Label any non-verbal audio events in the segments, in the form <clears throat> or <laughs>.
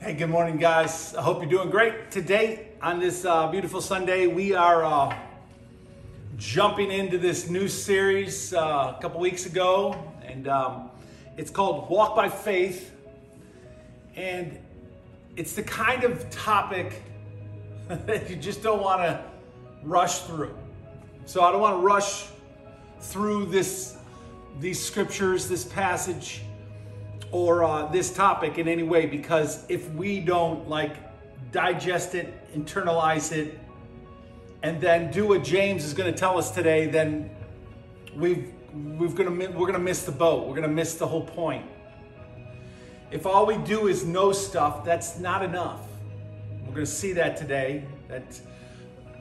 Hey, good morning, guys. I hope you're doing great. Today, on this uh, beautiful Sunday, we are uh, jumping into this new series uh, a couple weeks ago, and um, it's called Walk by Faith. And it's the kind of topic <laughs> that you just don't want to rush through. So I don't want to rush through this these scriptures, this passage or uh, this topic in any way because if we don't like digest it, internalize it, and then do what James is going to tell us today, then we've we've gonna we're gonna miss the boat. We're gonna miss the whole point. If all we do is know stuff, that's not enough. We're gonna see that today. That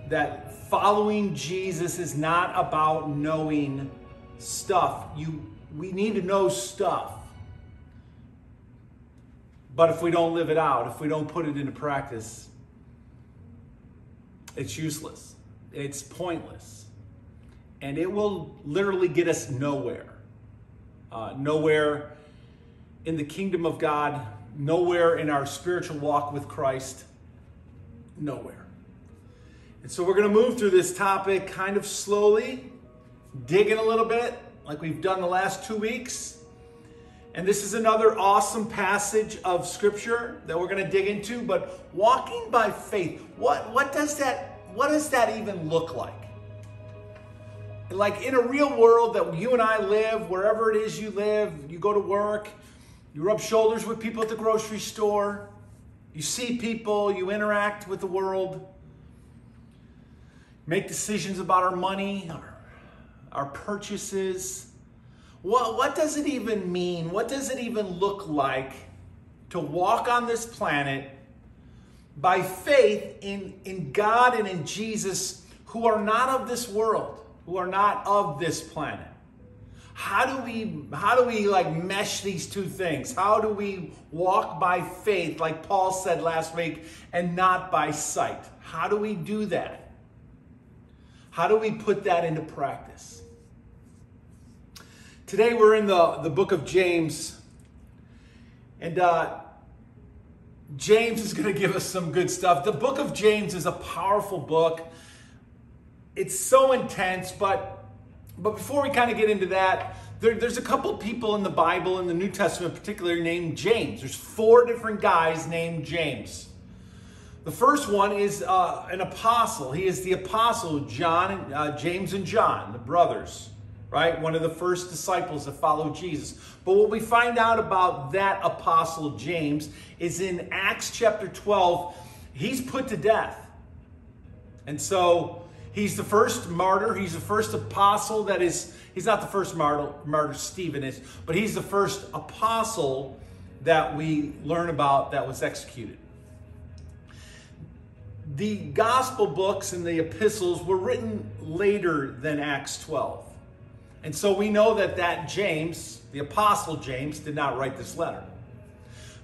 that following Jesus is not about knowing stuff. You we need to know stuff. But if we don't live it out, if we don't put it into practice, it's useless. It's pointless. And it will literally get us nowhere. Uh, nowhere in the kingdom of God, nowhere in our spiritual walk with Christ, nowhere. And so we're going to move through this topic kind of slowly, digging a little bit, like we've done the last two weeks and this is another awesome passage of scripture that we're going to dig into, but walking by faith, what what does that what does that even look like? Like in a real world that you and I live, wherever it is you live, you go to work, you rub shoulders with people at the grocery store, you see people, you interact with the world, make decisions about our money, our, our purchases, what, what does it even mean? What does it even look like to walk on this planet by faith in, in God and in Jesus who are not of this world, who are not of this planet? How do we how do we like mesh these two things? How do we walk by faith like Paul said last week and not by sight? How do we do that? How do we put that into practice? Today we're in the, the book of James, and uh, James is going to give us some good stuff. The book of James is a powerful book. It's so intense, but but before we kind of get into that, there, there's a couple people in the Bible, in the New Testament particularly, named James. There's four different guys named James. The first one is uh, an apostle. He is the apostle John, uh, James, and John, the brothers right? One of the first disciples that followed Jesus. But what we find out about that apostle James is in Acts chapter 12, he's put to death. And so he's the first martyr, he's the first apostle that is, he's not the first martyr, martyr Stephen is, but he's the first apostle that we learn about that was executed. The gospel books and the epistles were written later than Acts 12. And so we know that that James, the apostle James, did not write this letter.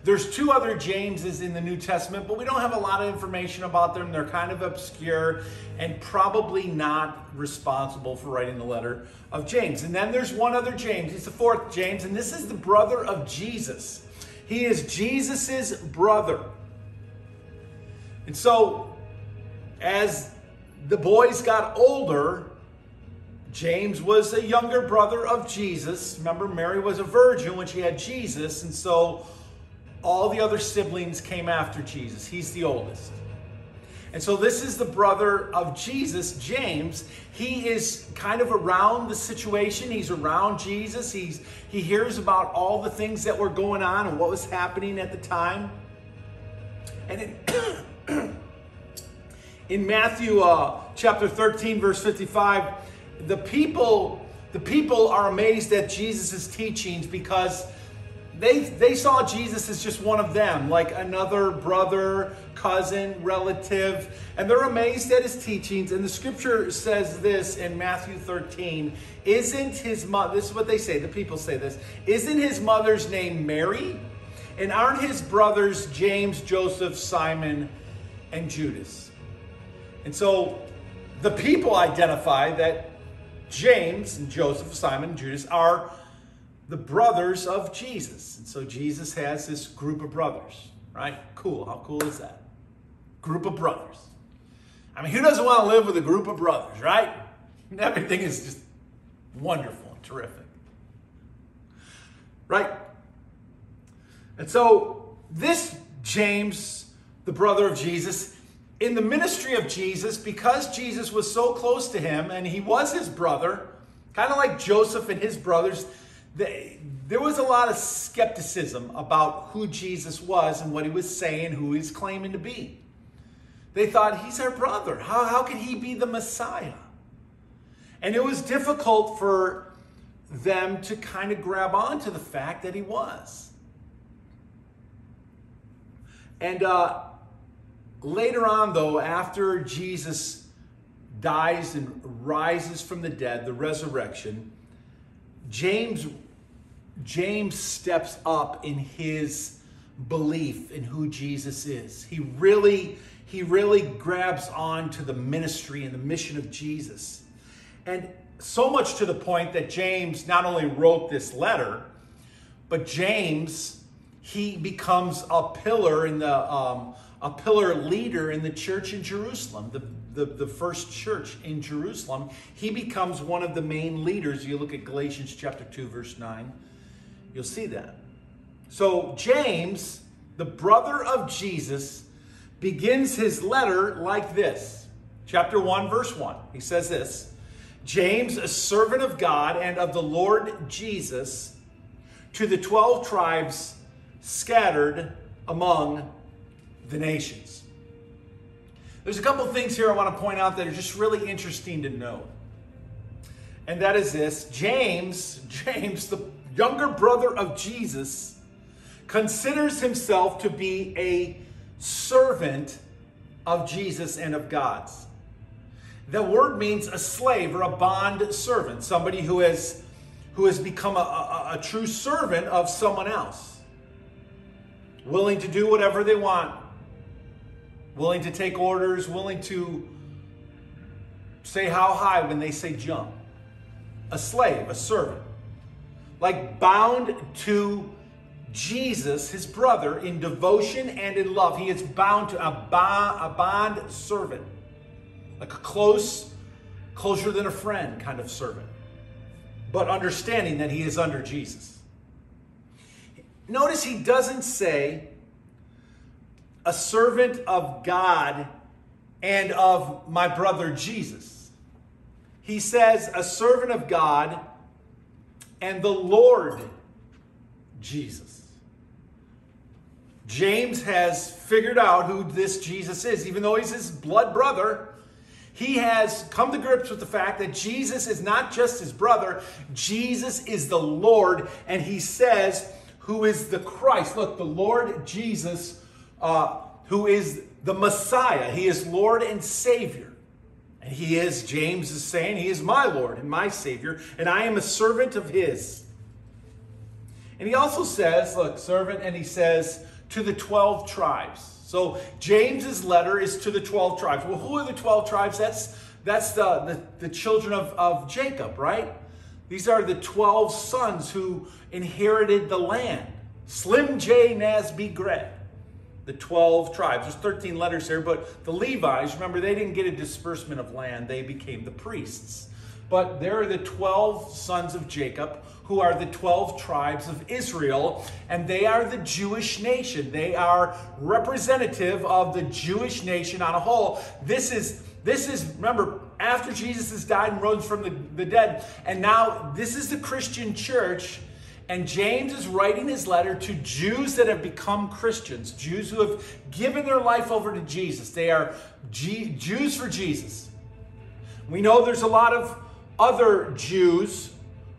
There's two other Jameses in the New Testament, but we don't have a lot of information about them. They're kind of obscure and probably not responsible for writing the letter of James. And then there's one other James. He's the fourth James, and this is the brother of Jesus. He is Jesus's brother. And so as the boys got older, James was a younger brother of Jesus. Remember, Mary was a virgin when she had Jesus, and so all the other siblings came after Jesus. He's the oldest. And so this is the brother of Jesus, James. He is kind of around the situation. He's around Jesus. He's he hears about all the things that were going on and what was happening at the time. And in, <clears throat> in Matthew uh, chapter 13, verse 55, the people, the people are amazed at Jesus' teachings because they, they saw Jesus as just one of them, like another brother, cousin, relative, and they're amazed at his teachings. And the scripture says this in Matthew 13 Isn't his mother, this is what they say, the people say this, isn't his mother's name Mary? And aren't his brothers James, Joseph, Simon, and Judas? And so the people identify that James and Joseph, Simon, and Judas are the brothers of Jesus. And so Jesus has this group of brothers. right? Cool. How cool is that? Group of brothers. I mean, who doesn't want to live with a group of brothers, right? Everything is just wonderful and terrific. Right? And so, this James, the brother of Jesus, in the ministry of Jesus, because Jesus was so close to him and he was his brother, kind of like Joseph and his brothers, they, there was a lot of skepticism about who Jesus was and what he was saying, who he's claiming to be. They thought, he's our brother. How, how could he be the Messiah? And it was difficult for them to kind of grab onto the fact that he was. And uh, later on, though, after Jesus dies and rises from the dead, the resurrection, James James steps up in his belief in who Jesus is. He really he really grabs on to the ministry and the mission of Jesus. And so much to the point that James not only wrote this letter, but James he becomes a pillar in the um, a pillar leader in the church in Jerusalem, the, the, the first church in Jerusalem. He becomes one of the main leaders. You look at Galatians chapter 2, verse 9 You'll see that. So, James, the brother of Jesus, begins his letter like this. Chapter 1, verse 1. He says this James, a servant of God and of the Lord Jesus, to the 12 tribes scattered among the nations. There's a couple things here I want to point out that are just really interesting to know. And that is this James, <laughs> James, the younger brother of Jesus, considers himself to be a servant of Jesus and of God's. The word means a slave or a bond servant, somebody who has who has become a, a, a true servant of someone else, willing to do whatever they want, willing to take orders, willing to say how high when they say jump. A slave, a servant like bound to Jesus, his brother, in devotion and in love. He is bound to a, bond, a bond servant, like a close, closer than a friend kind of servant, but understanding that he is under Jesus. Notice he doesn't say a servant of God and of my brother Jesus. He says a servant of God and the Lord Jesus. James has figured out who this Jesus is, even though he's his blood brother. He has come to grips with the fact that Jesus is not just his brother, Jesus is the Lord, and he says, Who is the Christ? Look, the Lord Jesus, uh, who is the Messiah, he is Lord and Savior. And he is, James is saying, he is my Lord and my Savior, and I am a servant of his. And he also says, look, servant, and he says, to the 12 tribes. So James's letter is to the 12 tribes. Well, who are the 12 tribes? That's that's the, the, the children of, of Jacob, right? These are the 12 sons who inherited the land. Slim J. Nasby Gret the 12 tribes. There's 13 letters here, but the Levites, remember, they didn't get a disbursement of land, they became the priests. But there are the 12 sons of Jacob who are the 12 tribes of Israel, and they are the Jewish nation. They are representative of the Jewish nation on a whole. This is this is remember after Jesus has died and rose from the, the dead, and now this is the Christian church and James is writing his letter to Jews that have become Christians, Jews who have given their life over to Jesus. They are G- Jews for Jesus. We know there's a lot of other Jews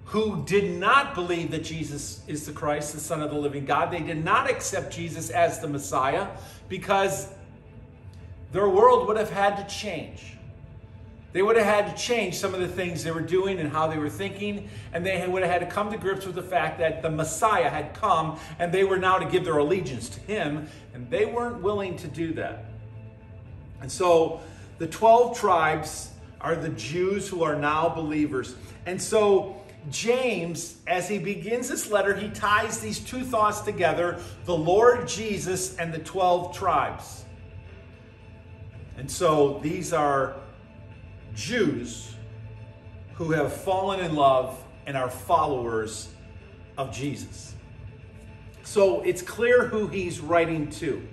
who did not believe that Jesus is the Christ, the Son of the living God. They did not accept Jesus as the Messiah because their world would have had to change. They would have had to change some of the things they were doing and how they were thinking, and they would have had to come to grips with the fact that the Messiah had come and they were now to give their allegiance to him, and they weren't willing to do that. And so the 12 tribes are the Jews who are now believers. And so James, as he begins this letter, he ties these two thoughts together the Lord Jesus and the 12 tribes. And so these are Jews who have fallen in love and are followers of Jesus. So it's clear who he's writing to.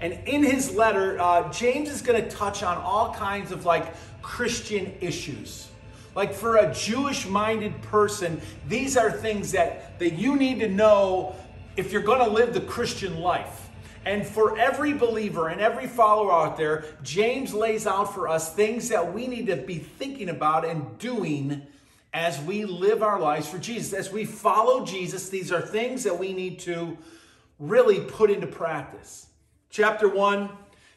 And in his letter, uh, James is going to touch on all kinds of like Christian issues. Like for a Jewish minded person, these are things that, that you need to know if you're going to live the Christian life. And for every believer and every follower out there, James lays out for us things that we need to be thinking about and doing as we live our lives for Jesus. As we follow Jesus, these are things that we need to really put into practice. Chapter 1,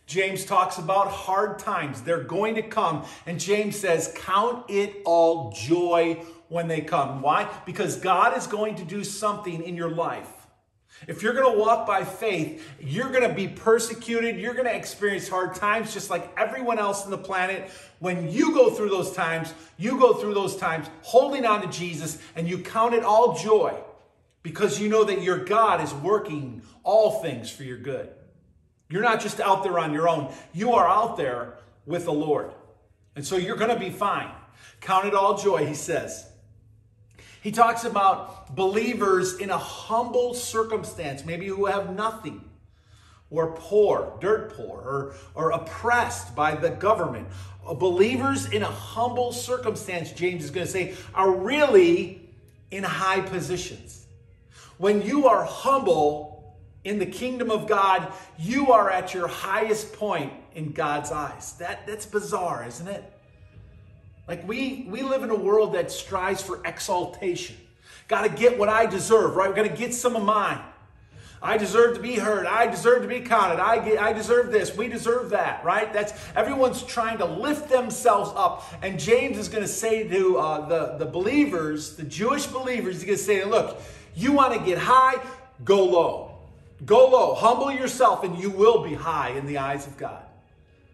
James talks about hard times. They're going to come. And James says, Count it all joy when they come. Why? Because God is going to do something in your life if you're going to walk by faith, you're going to be persecuted. You're going to experience hard times just like everyone else on the planet. When you go through those times, you go through those times holding on to Jesus and you count it all joy because you know that your God is working all things for your good. You're not just out there on your own, you are out there with the Lord. And so you're going to be fine. Count it all joy, he says. He talks about believers in a humble circumstance, maybe who have nothing, or poor, dirt poor, or, or oppressed by the government. Uh, believers in a humble circumstance, James is going to say, are really in high positions. When you are humble in the kingdom of God, you are at your highest point in God's eyes. That, that's bizarre, isn't it? Like we we live in a world that strives for exaltation. Got to get what I deserve, right? We're going to get some of mine. I deserve to be heard. I deserve to be counted. I get, I deserve this. We deserve that, right? That's everyone's trying to lift themselves up. And James is going to say to uh, the the believers, the Jewish believers, he's going to say, "Look, you want to get high, go low. Go low. Humble yourself, and you will be high in the eyes of God."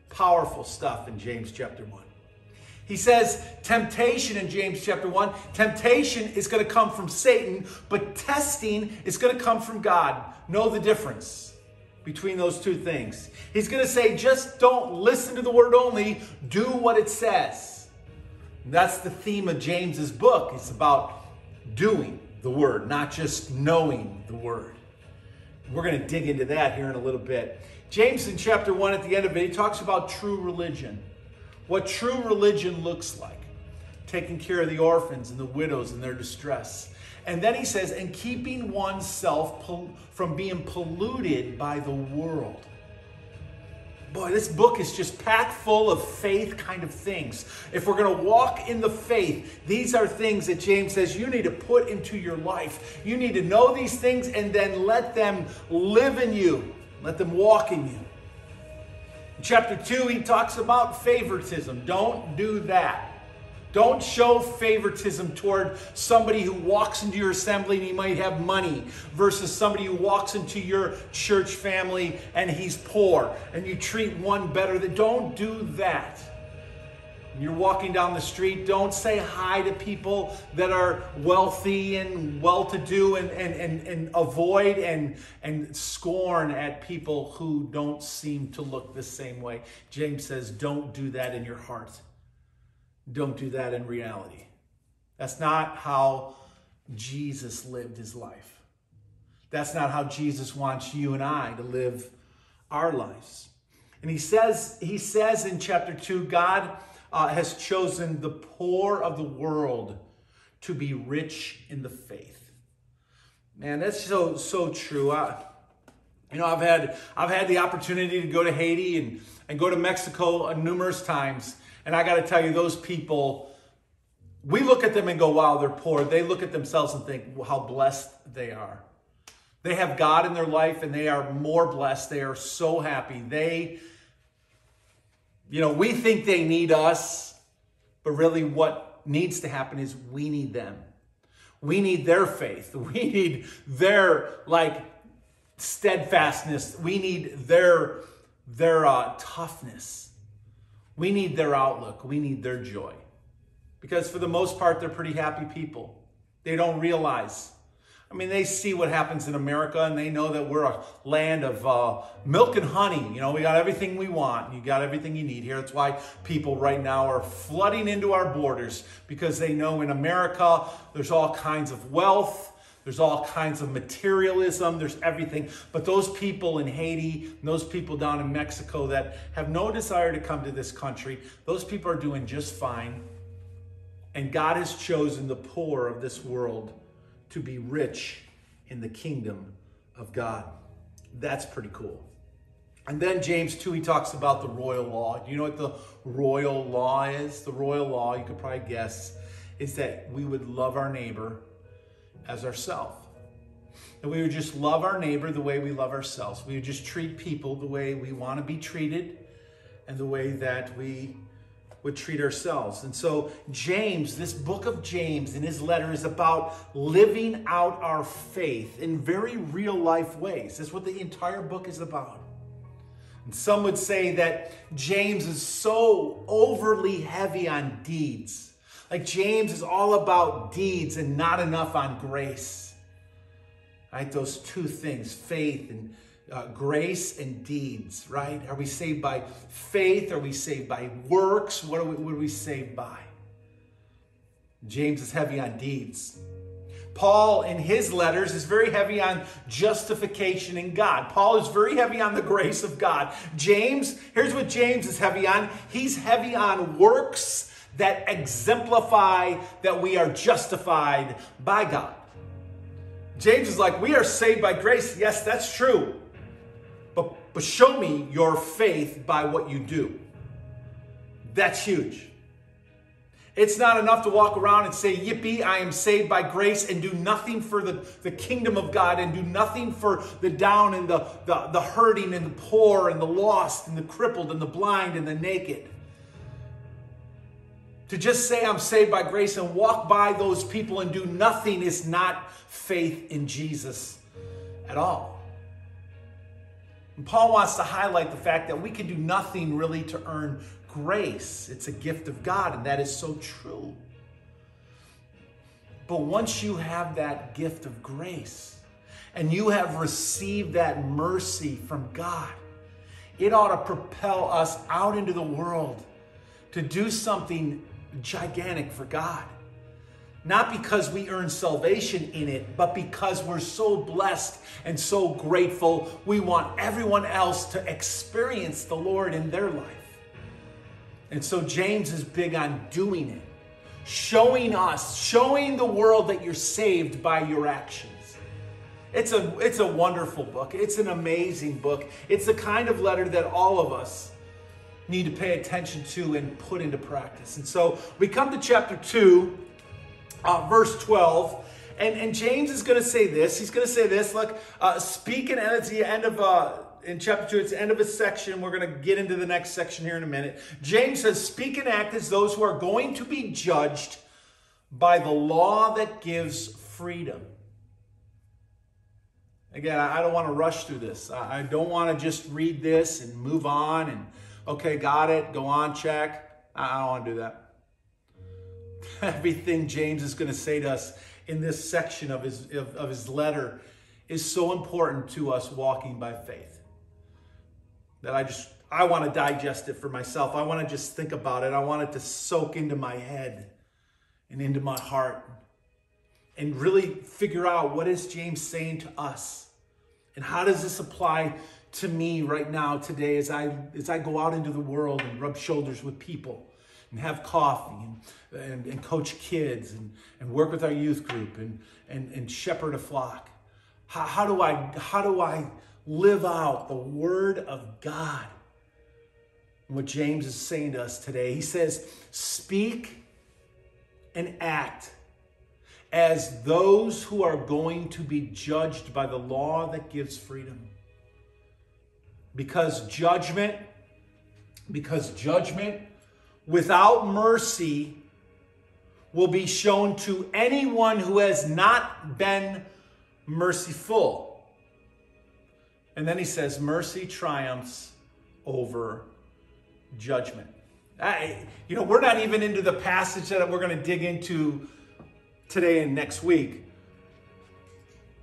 Powerful stuff in James chapter one. He says temptation in James chapter 1, temptation is going to come from Satan, but testing is going to come from God. Know the difference between those two things. He's going to say, just don't listen to the word only, do what it says. that's the theme of James's book. It's about doing the word, not just knowing the word. We're going to dig into that here in a little bit. James in chapter 1 at the end of it, he talks about true religion what true religion looks like taking care of the orphans and the widows in their distress. And then he says, and keeping oneself from being polluted by the world. Boy, this book is just packed full of faith kind of things. If we're going to walk in the faith, these are things that James says you need to put into your life. You need to know these things and then let them live in you, let them walk in you chapter 2, he talks about favoritism. Don't do that. Don't show favoritism toward somebody who walks into your assembly and he might have money versus somebody who walks into your church family and he's poor and you treat one better. Don't do that you're walking down the street, don't say hi to people that are wealthy and well to do and, and, and, and avoid and, and scorn at people who don't seem to look the same way. James says, don't do that in your heart. Don't do that in reality. That's not how Jesus lived his life. That's not how Jesus wants you and I to live our lives. And he says, he says in chapter 2, God uh, has chosen the poor of the world to be rich in the faith. Man, that's so so true. I, you know, I've had I've had the opportunity to go to Haiti and and go to Mexico numerous times, and I got to tell you, those people. We look at them and go, wow, they're poor. They look at themselves and think how blessed they are. They have God in their life and they are more blessed. They are so happy. They you know, we think they need us, but really what needs to happen is we need them. We need their faith. <laughs> We need their like steadfastness. We need their their uh, toughness. We need their outlook. We need their joy. Because for the most part, they're pretty happy people. They don't realize. I mean, they see what happens in America and they know that we're a land of uh, milk and honey. You know, we got everything we want. You got everything you need here. That's why people right now are flooding into our borders because they know in America there's all kinds of wealth. There's all kinds of materialism. There's everything. But those people in Haiti, those people down in Mexico that have no desire to come to this country, those people are doing just fine. And God has chosen the poor of this world to be rich in the kingdom of God. That's pretty cool. And then James 2, he talks about the royal law. Do you know what the royal law is? The royal law, you could probably guess, is that we would love our neighbor as ourselves. And we would just love our neighbor the way we love ourselves. We would just treat people the way we want to be treated and the way that we would treat ourselves. And so, James, this book of James in his letter is about living out our faith in very real life ways. That's what the entire book is about. And some would say that James is so overly heavy on deeds like James is all about deeds and not enough on grace. Right? Those two things, faith and uh, grace and deeds, right? Are we saved by faith? Are we saved by works? What are we, what are we saved by? James is heavy on deeds. Paul, in his letters, is very heavy on justification in God. Paul is very heavy on the grace of God. James, here's what James is heavy on he's heavy on works that exemplify that we are justified by God. James is like, we are saved by grace. Yes, that's true. But, show me your faith by what you do. That's huge. It's not enough to walk around and say, Yippee, I am saved by grace, and do nothing for the, the kingdom of God, and do nothing for the down and the, the, the hurting and the poor and the lost and the crippled and the blind and the naked. To just say I'm saved by grace and walk by those people and do nothing is not faith in Jesus at all. And Paul wants to highlight the fact that we can do nothing really to earn grace. It's a gift of God, and that is so true. But once you have that gift of grace and you have received that mercy from God, it ought to propel us out into the world to do something gigantic for God. Not because we earn salvation in it, but because we're so blessed and so grateful. We want everyone else to experience the Lord in their life. And so James is big on doing it, showing us, showing the world that you're saved by your actions. It's a, it's a wonderful book. It's an amazing book. It's the kind of letter that all of us need to pay attention to and put into practice. And so we come to chapter 2, uh, verse 12. And, and James is going to say this. He's going to say this. Look, uh, speaking at the end of uh, in chapter 2, it's the end of a section. We're going to get into the next section here in a minute. James says, Speak and act as those who are going to be judged by the law that gives freedom. Again, I don't want to rush through this. I don't want to just read this and move on and Okay, got it. Go on, check. I don't want to do that. <laughs> Everything James is going to say to us in this section of his, of, of his letter is so important to us walking by faith that I just, I want to digest it for myself. I want to just think about it. I want it to soak into my head and into my heart and really figure out what is James saying to us and how does this apply to me right now today as I as I go out into the world and rub shoulders with people and have coffee and, and, and coach kids and, and work with our youth group and, and, and shepherd a flock. How, how, do I, how do I live out the word of God? what James is saying to us today. He says, speak and act as those who are going to be judged by the law that gives freedom because judgment because judgment without mercy will be shown to anyone who has not been merciful. And then he says, mercy triumphs over judgment. I, you know, we're not even into the passage that we're going to dig into today and next week.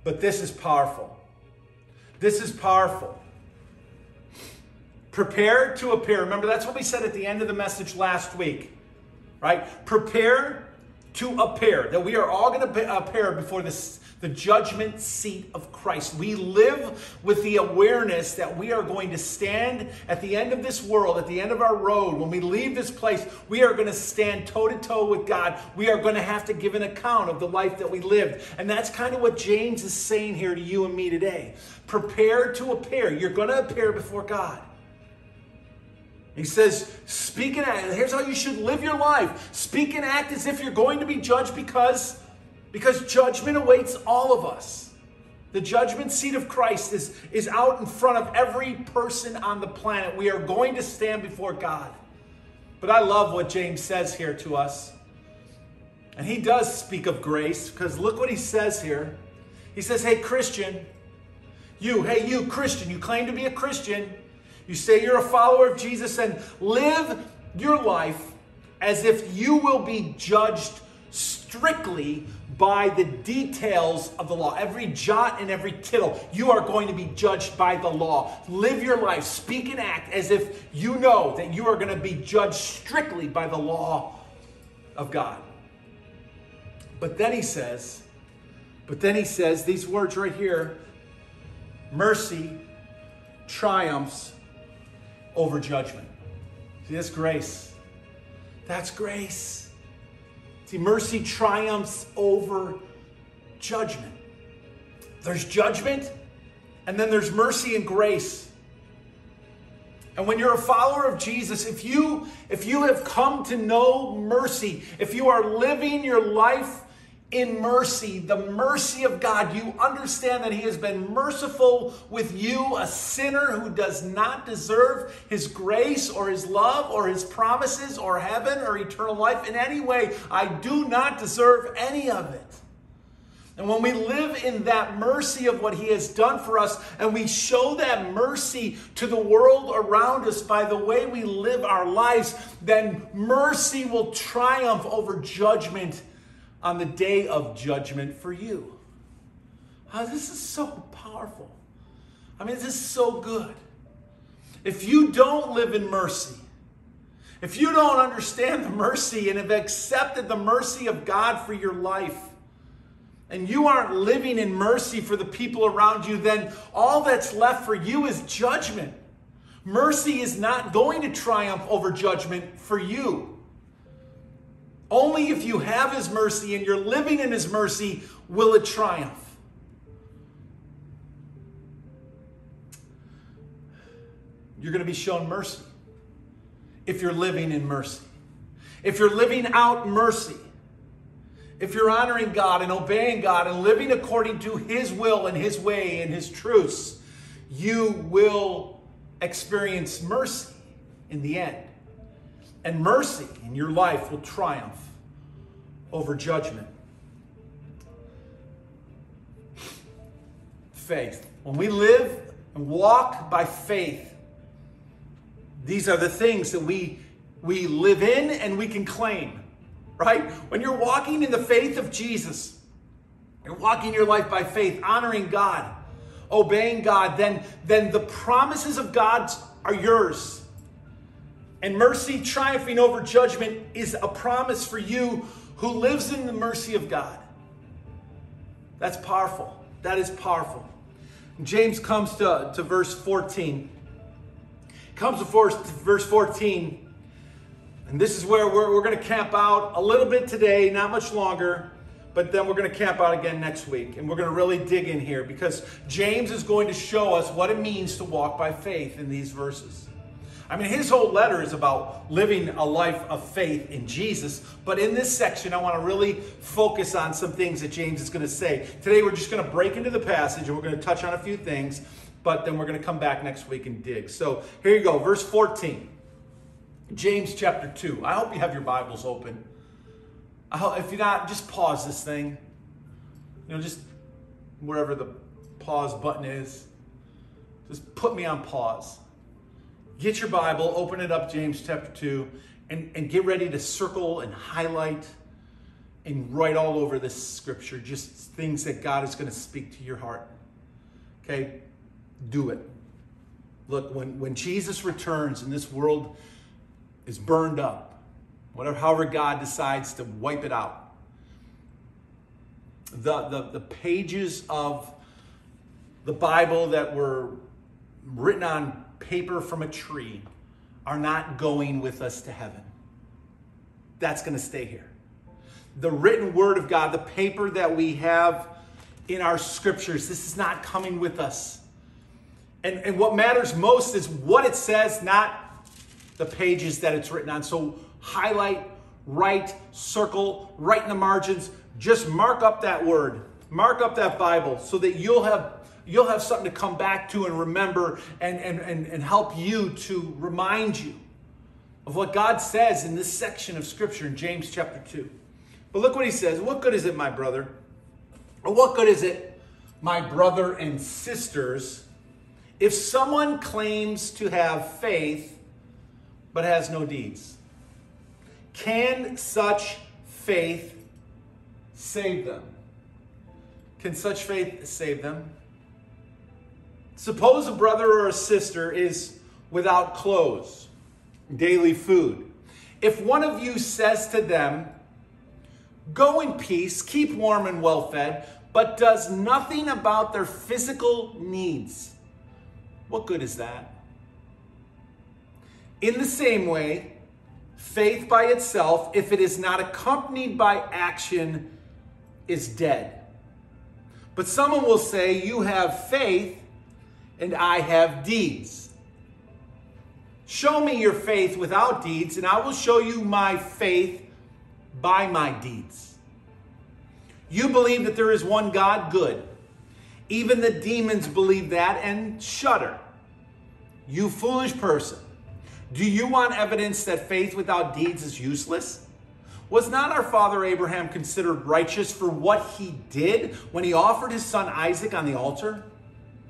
But this is powerful. This is powerful. Prepare to appear. Remember, that's what we said at the end of the message last week, right? Prepare to appear. That we are all going to appear before this the judgment seat of Christ. We live with the awareness that we are going to stand at the end of this world, at the end of our road. When we leave this place, we are going to stand toe to toe with God. We are going to have to give an account of the life that we lived. And that's kind of what James is saying here to you and me today. Prepare to appear. You're going to appear before God. He says, speak and act. Here's how you should live your life. Speak and act as if you're going to be judged because because judgment awaits all of us. The judgment seat of Christ is, is out in front of every person on the planet. We are going to stand before God. But I love what James says here to us. And he does speak of grace because look what he says here. He says, Hey, Christian, you, hey, you, Christian, you claim to be a Christian. You say you're a follower of Jesus and live your life as if you will be judged strictly by the details of the law. Every jot and every tittle, you are going to be judged by the law. Live your life, speak and act as if you know that you are going to be judged strictly by the law of God. But then he says, but then he says these words right here mercy triumphs over judgment. See, that's grace. That's grace. See, mercy triumphs over judgment. There's judgment, and then there's mercy and grace. And when you're a follower of Jesus, if you if you have come to know mercy, if you are living your life in mercy, the mercy of God. You understand that He has been merciful with you, a sinner who does not deserve His grace or His love or His promises or heaven or eternal life in any way. I do not deserve any of it. And when we live in that mercy of what He has done for us, and we show that mercy to the world around us by the way we live our lives, then mercy will triumph over judgment on the day of judgment for you. Oh, this is so powerful. I mean, this is so good. If you don't live in mercy, if you don't understand the mercy and have accepted the mercy of God for your life, and you aren't living in mercy for the people around you, then all that's left for you is judgment. Mercy is not going to triumph over judgment for you. Only if you have His mercy and you're living in His mercy will it triumph. You're going to be shown mercy if you're living in mercy. If you're living out mercy, if you're honoring God and obeying God and living according to His will and His way and His truths, you will experience mercy in the end. And mercy in your life will triumph over judgment. Faith. When we live and walk by faith, these are the things that we, we live in and we can claim, right? When you're walking in the faith of Jesus, you're walking your life by faith, honoring God, obeying God, then, then the promises of God are yours. And mercy triumphing over judgment is a promise for you who lives in the mercy of God. That's powerful. That is powerful. James comes to, to verse 14. Comes to verse 14. And this is where we're, we're going to camp out a little bit today, not much longer, but then we're going to camp out again next week. And we're going to really dig in here because James is going to show us what it means to walk by faith in these verses. I mean, his whole letter is about living a life of faith in Jesus. But in this section, I want to really focus on some things that James is going to say. Today, we're just going to break into the passage and we're going to touch on a few things, but then we're going to come back next week and dig. So here you go, verse 14, James chapter 2. I hope you have your Bibles open. Hope, if you're not, just pause this thing. You know, just wherever the pause button is, just put me on pause. Get your Bible, open it up, James chapter 2, and, and get ready to circle and highlight and write all over this scripture just things that God is going to speak to your heart. Okay? Do it. Look, when, when Jesus returns and this world is burned up, whatever, however God decides to wipe it out, the, the, the pages of the Bible that were written on paper from a tree are not going with us to heaven. That's going to stay here. The written word of God, the paper that we have in our scriptures, this is not coming with us. And, and what matters most is what it says, not the pages that it's written on. So highlight, write, circle, write in the margins. Just mark up that word, mark up that Bible so that you'll have you'll have something to come back to and remember and, and, and, and help you to remind you of what God says in this section of Scripture in James chapter 2. But look what he says. What good is it, my brother? Or what good is it, my brother and sisters, if someone claims to have faith but has no deeds? Can such faith save them? Can such faith save them? Suppose a brother or a sister is without clothes, daily food. If one of you says to them, Go in peace, keep warm and well fed, but does nothing about their physical needs, what good is that? In the same way, faith by itself, if it is not accompanied by action, is dead. But someone will say, You have faith and I have deeds. Show me your faith without deeds, and I will show you my faith by my deeds. You believe that there is one God, good. Even the demons believe that and shudder. You foolish person, do you want evidence that faith without deeds is useless? Was not our father Abraham considered righteous for what he did when he offered his son Isaac on the altar?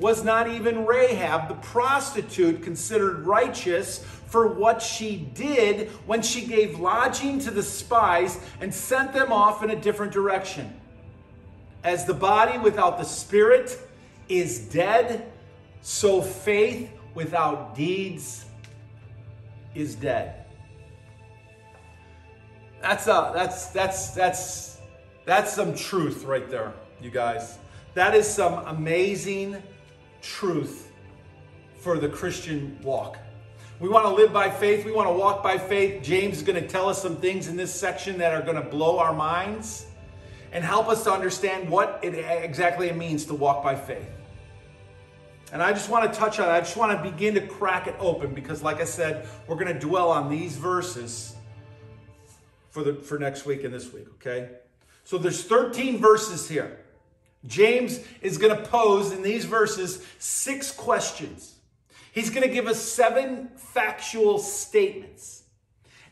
was not even Rahab, the prostitute, considered righteous for what she did when she gave lodging to the spies and sent them off in a different direction. As the body without the spirit is dead, so faith without deeds is dead. That's a, that's that's that's that's some truth right there, you guys. That is some amazing truth for the Christian walk. We want to live by faith. We want to walk by faith. James is going to tell us some things in this section that are going to blow our minds and help us to understand what it exactly it means to walk by faith. And I just want to touch on it. I just want to begin to crack it open because, like I said, we're going to dwell on these verses for the for next week and this week. Okay, so there's 13 verses here. James is going to pose in these verses six questions. He's going to give us seven factual statements.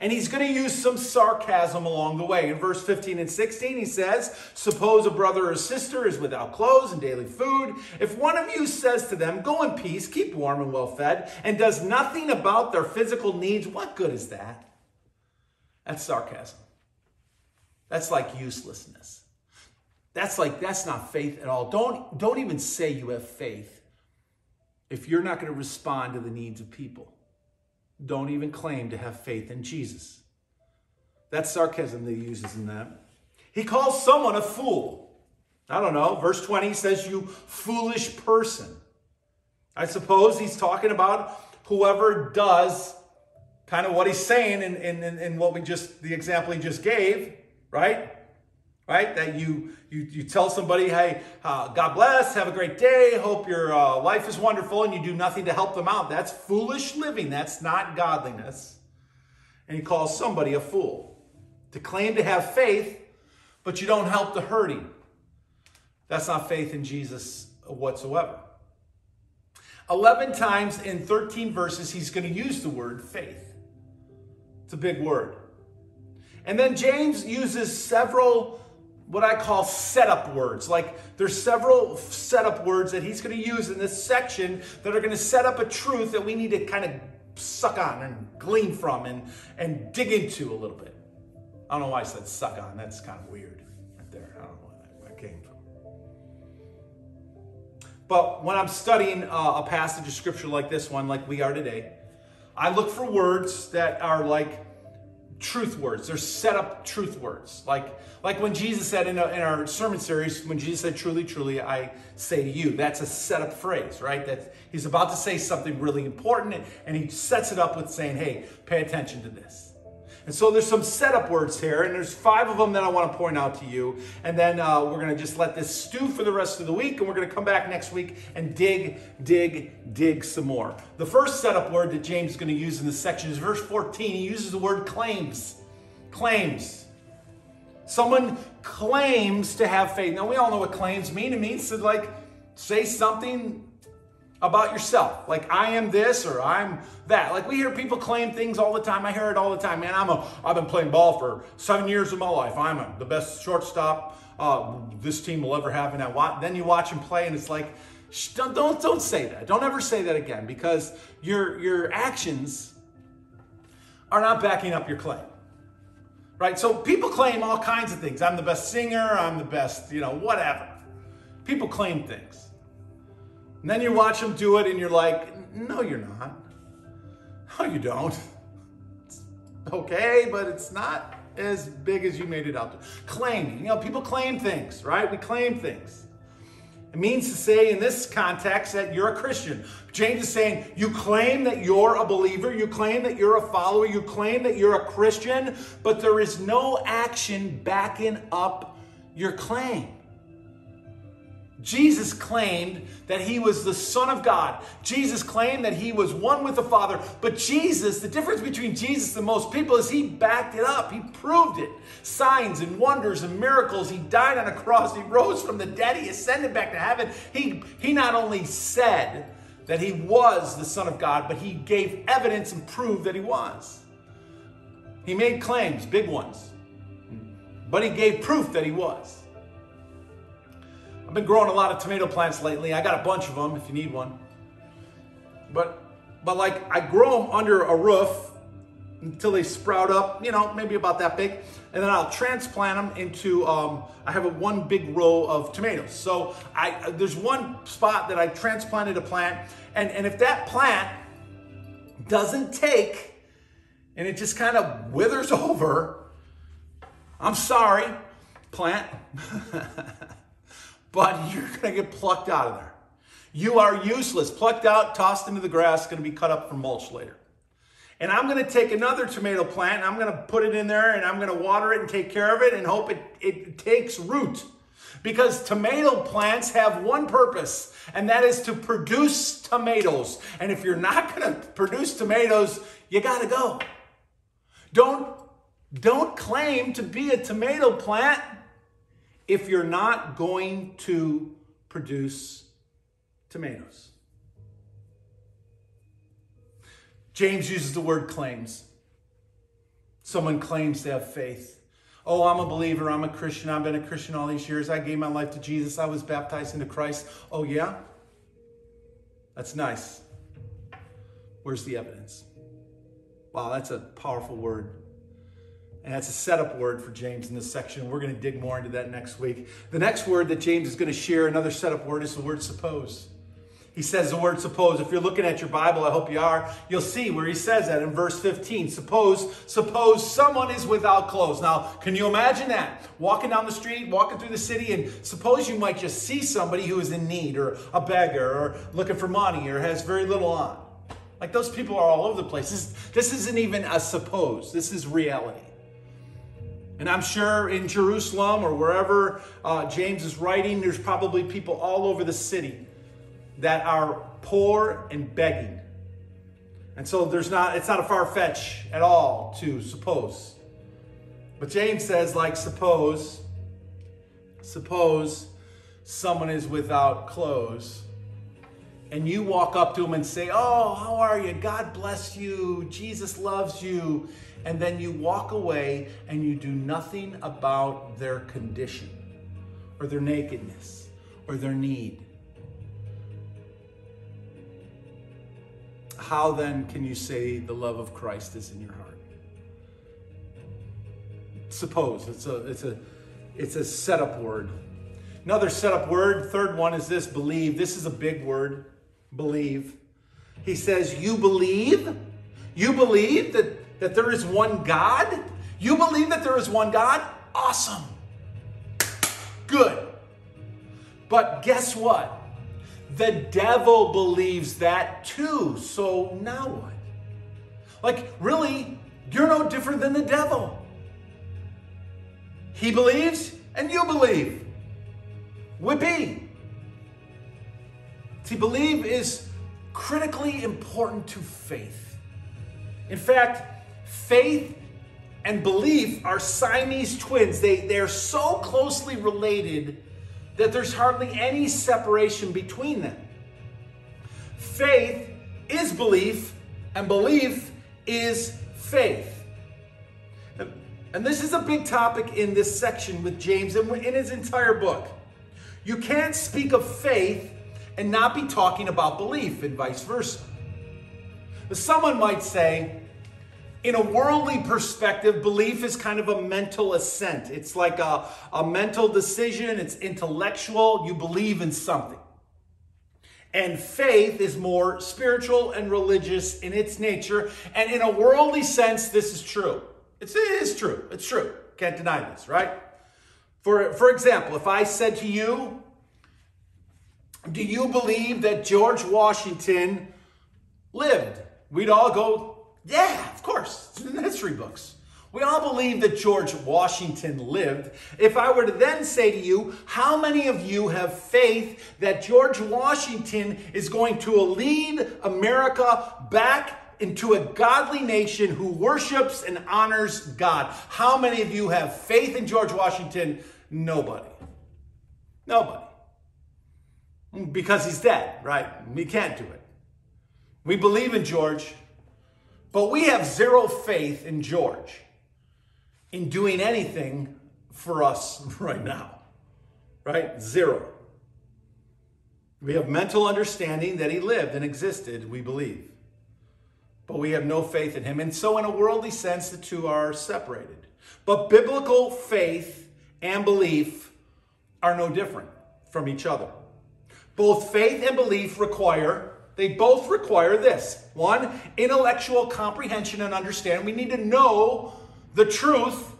And he's going to use some sarcasm along the way. In verse 15 and 16, he says, Suppose a brother or sister is without clothes and daily food. If one of you says to them, Go in peace, keep warm and well fed, and does nothing about their physical needs, what good is that? That's sarcasm. That's like uselessness. That's like, that's not faith at all. Don't, don't even say you have faith if you're not going to respond to the needs of people. Don't even claim to have faith in Jesus. That's sarcasm that he uses in that. He calls someone a fool. I don't know. Verse 20 says, You foolish person. I suppose he's talking about whoever does kind of what he's saying in, in, in, what we just, the example he just gave, right? Right? That you you you tell somebody, hey, uh, God bless, have a great day, hope your uh, life is wonderful, and you do nothing to help them out. That's foolish living. That's not godliness. And he calls somebody a fool. To claim to have faith, but you don't help the hurting. That's not faith in Jesus whatsoever. 11 times in 13 verses, he's going to use the word faith. It's a big word. And then James uses several what I call setup words. Like there's several setup words that he's going to use in this section that are going to set up a truth that we need to kind of suck on and glean from and, and dig into a little bit. I don't know why I said suck on. That's kind of weird right there. I don't know where that came from. But when I'm studying uh, a passage of scripture like this one, like we are today, I look for words that are like truth words. They're set up truth words. Like, like when Jesus said in, a, in our sermon series, when Jesus said, truly, truly, I say to you, that's a set up phrase, right? That he's about to say something really important and he sets it up with saying, hey, pay attention to this. And so there's some setup words here, and there's five of them that I want to point out to you. And then uh, we're going to just let this stew for the rest of the week, and we're going to come back next week and dig, dig, dig some more. The first setup word that James is going to use in this section is verse 14. He uses the word claims. Claims. Someone claims to have faith. Now, we all know what claims mean. It means to, like, say something about yourself. Like I am this or I'm that. Like we hear people claim things all the time. I hear it all the time. Man, I'm a I've been playing ball for seven years of my life. I'm a, the best shortstop uh, this team will ever have. And I then you watch him play, and it's like, don't, don't don't say that. Don't ever say that again because your your actions are not backing up your claim. Right? So people claim all kinds of things. I'm the best singer. I'm the best, you know, whatever. People claim things. And then you watch them do it and you're like, no, you're not. No, you don't. It's okay, but it's not as big as you made it out to. Claiming. You know, people claim things, right? We claim things. It means to say in this context that you're a Christian. James is saying you claim that you're a believer, you claim that you're a follower, you claim that you're a Christian, but there is no action backing up your claim. Jesus claimed that he was the Son of God. Jesus claimed that he was one with the Father. But Jesus, the difference between Jesus and most people is he backed it up. He proved it. Signs and wonders and miracles. He died on a cross. He rose from the dead. He ascended back to heaven. He, he not only said that he was the Son of God, but he gave evidence and proved that he was. He made claims, big ones, but he gave proof that he was. I've been growing a lot of tomato plants lately. I got a bunch of them if you need one. But but like I grow them under a roof until they sprout up, you know, maybe about that big. And then I'll transplant them into, um, I have a one big row of tomatoes. So I there's one spot that I transplanted a plant. And, and if that plant doesn't take and it just kind of withers <laughs> over, I'm sorry, plant. <laughs> but you're going to get plucked out of there. You are useless, plucked out, tossed into the grass, going to be cut up for mulch later. And I'm going to take another tomato plant, I'm going to put it in there, and I'm going to water it and take care of it and hope it, it takes root. Because tomato plants have one purpose, and that is to produce tomatoes. And if you're not going to produce tomatoes, you got to go. Don't, don't claim to be a tomato plant if you're not going to produce tomatoes. James uses the word claims. Someone claims to have faith. Oh, I'm a believer. I'm a Christian. I've been a Christian all these years. I gave my life to Jesus. I was baptized into Christ. Oh, yeah? That's nice. Where's the evidence? Wow, that's a powerful word. And that's a setup word for James in this section. We're going to dig more into that next week. The next word that James is going to share, another setup word, is the word suppose. He says the word suppose. If you're looking at your Bible, I hope you are, you'll see where he says that in verse 15. Suppose, suppose someone is without clothes. Now, can you imagine that? Walking down the street, walking through the city, and suppose you might just see somebody who is in need, or a beggar, or looking for money, or has very little on. Like those people are all over the place. This, this isn't even a suppose, this is reality. And I'm sure in Jerusalem or wherever uh, James is writing, there's probably people all over the city that are poor and begging. And so there's not, it's not a far fetch at all to suppose But James says, like, suppose, suppose someone is without clothes and you walk up to them and say, Oh, how are you? God bless you. Jesus loves you. And then you walk away and you do nothing about their condition or their nakedness or their need. How then can you say the love of Christ is in your heart? Suppose it's a it's a it's a setup word. Another setup word, third one is this believe. This is a big word believe. He says, You believe? You believe that, that there is one God? You believe that there is one God? Awesome. Good. But guess what? The devil believes that too. So now what? Like, really, you're no different than the devil. He believes and you believe. Whippy. See, believe is critically important to faith. In fact, faith and belief are Siamese twins. They, they're so closely related that there's hardly any separation between them. Faith is belief, and belief is faith. And this is a big topic in this section with James and in his entire book. You can't speak of faith and not be talking about belief and vice versa. Someone might say, in a worldly perspective, belief is kind of a mental assent. It's like a, a mental decision, it's intellectual, you believe in something. And faith is more spiritual and religious in its nature. And in a worldly sense, this is true. It's, it is true. It's true. Can't deny this, right? For, for example, if I said to you, do you believe that George Washington lived? We'd all go, yeah, of course. It's in the history books. We all believe that George Washington lived. If I were to then say to you, how many of you have faith that George Washington is going to lead America back into a godly nation who worships and honors God? How many of you have faith in George Washington? Nobody. Nobody. Because he's dead, right? We can't do it. We believe in George, but we have zero faith in George in doing anything for us <laughs> right now, right? Zero. We have mental understanding that he lived and existed, we believe. But we have no faith in him. And so, in a worldly sense, the two are separated. But biblical faith and belief are no different from each other. Both faith and belief require, they both require this one, intellectual comprehension and understanding. We need to know the truth,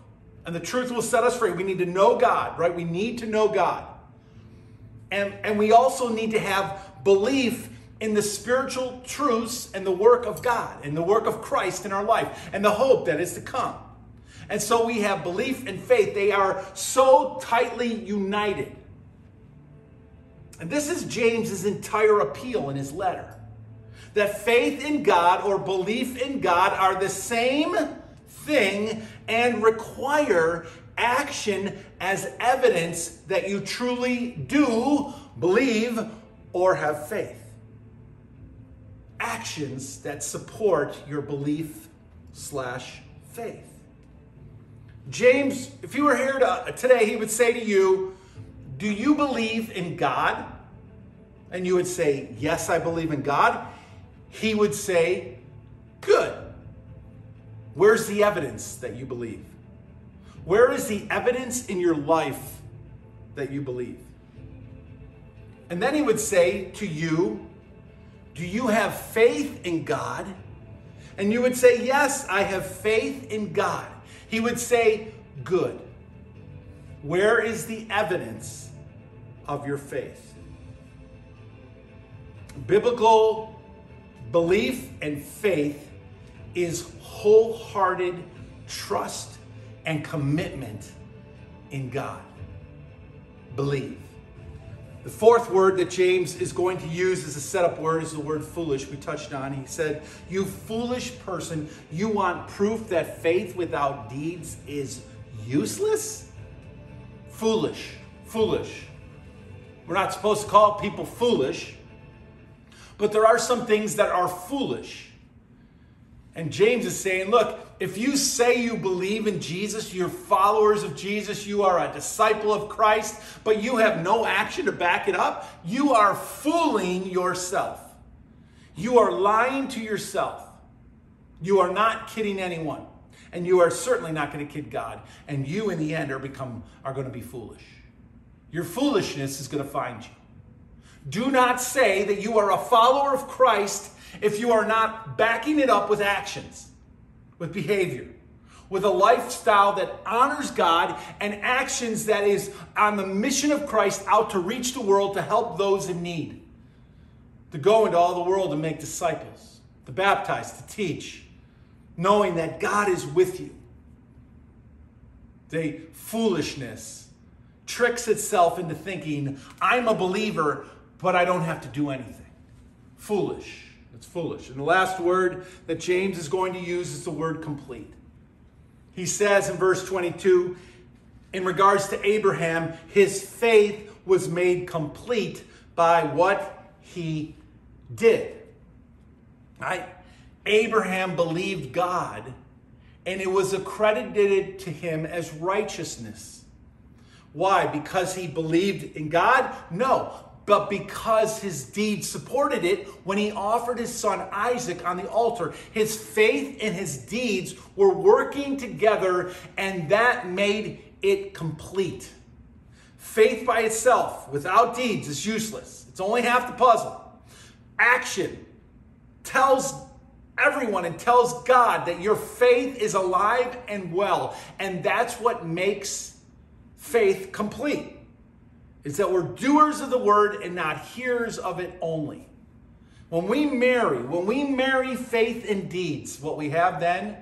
and the truth will set us free. We need to know God, right? We need to know God. And, and we also need to have belief in the spiritual truths and the work of God and the work of Christ in our life and the hope that is to come. And so we have belief and faith. They are so tightly united. And this is James's entire appeal in his letter that faith in God or belief in God are the same thing and require action as evidence that you truly do believe or have faith. Actions that support your belief slash faith. James, if you were here to, today, he would say to you, do you believe in God? And you would say, Yes, I believe in God. He would say, Good. Where's the evidence that you believe? Where is the evidence in your life that you believe? And then he would say to you, Do you have faith in God? And you would say, Yes, I have faith in God. He would say, Good. Where is the evidence of your faith. Biblical belief and faith is wholehearted trust and commitment in God. Believe. The fourth word that James is going to use as a setup word is the word foolish, we touched on. He said, You foolish person, you want proof that faith without deeds is useless? Foolish. Foolish. We're not supposed to call people foolish, but there are some things that are foolish. And James is saying, look, if you say you believe in Jesus, you're followers of Jesus, you are a disciple of Christ, but you have no action to back it up, you are fooling yourself. You are lying to yourself. You are not kidding anyone. And you are certainly not going to kid God. And you, in the end, are, become, are going to be foolish. Your foolishness is going to find you. Do not say that you are a follower of Christ if you are not backing it up with actions, with behavior, with a lifestyle that honors God and actions that is on the mission of Christ out to reach the world to help those in need, to go into all the world and make disciples, to baptize, to teach, knowing that God is with you. The foolishness tricks itself into thinking, I'm a believer, but I don't have to do anything. Foolish. It's foolish. And the last word that James is going to use is the word complete. He says in verse 22 in regards to Abraham, his faith was made complete by what he did. Right? Abraham believed God, and it was accredited to him as righteousness. Why? Because he believed in God? No, but because his deeds supported it when he offered his son Isaac on the altar. His faith and his deeds were working together, and that made it complete. Faith by itself, without deeds, is useless. It's only half the puzzle. Action tells everyone and tells God that your faith is alive and well. And that's what makes faith complete. Is that we're doers of the word and not hearers of it only. When we marry, when we marry faith and deeds, what we have then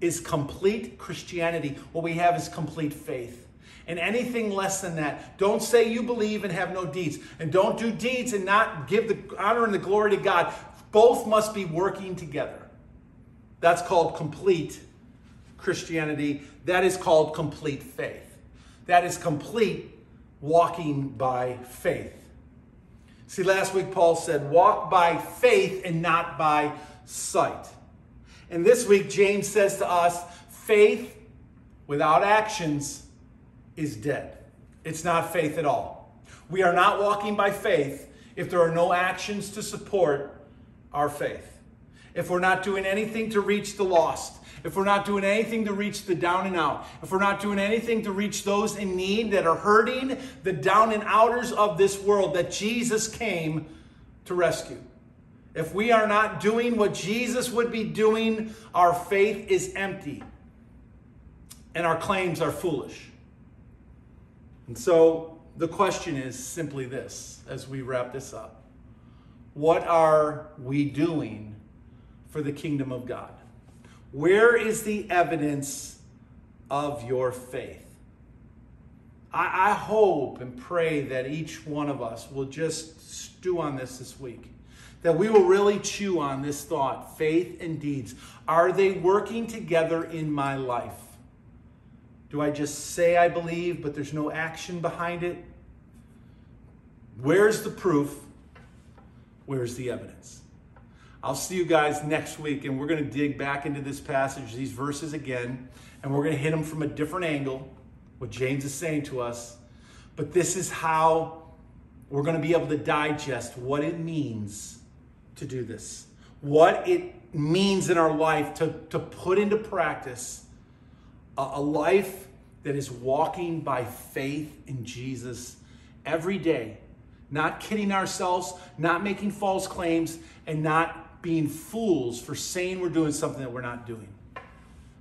is complete Christianity. What we have is complete faith. And anything less than that, don't say you believe and have no deeds. And don't do deeds and not give the honor and the glory to God. Both must be working together. That's called complete Christianity. That is called complete faith. That is complete walking by faith. See, last week Paul said, walk by faith and not by sight. And this week James says to us, faith without actions is dead. It's not faith at all. We are not walking by faith if there are no actions to support our faith. If we're not doing anything to reach the lost, if we're not doing anything to reach the down and out, if we're not doing anything to reach those in need that are hurting, the down and outers of this world that Jesus came to rescue. If we are not doing what Jesus would be doing, our faith is empty and our claims are foolish. And so the question is simply this as we wrap this up What are we doing for the kingdom of God? Where is the evidence of your faith? I, I, hope and pray that each one of us will just stew on this this week. That we will really chew on this thought faith and deeds. Are they working together in my life? Do I just say I believe, but there's no action behind it? Where's the proof? Where's the evidence? I'll see you guys next week, and we're going to dig back into this passage, these verses again, and we're going to hit them from a different angle, what James is saying to us. But this is how we're going to be able to digest what it means to do this, what it means in our life to, to put into practice a, a life that is walking by faith in Jesus every day, not kidding ourselves, not making false claims, and not being fools for saying we're doing something that we're not doing,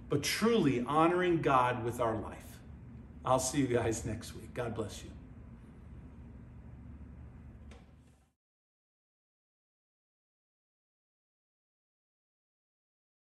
but truly honoring God with our life. I'll see you guys next week. God bless you.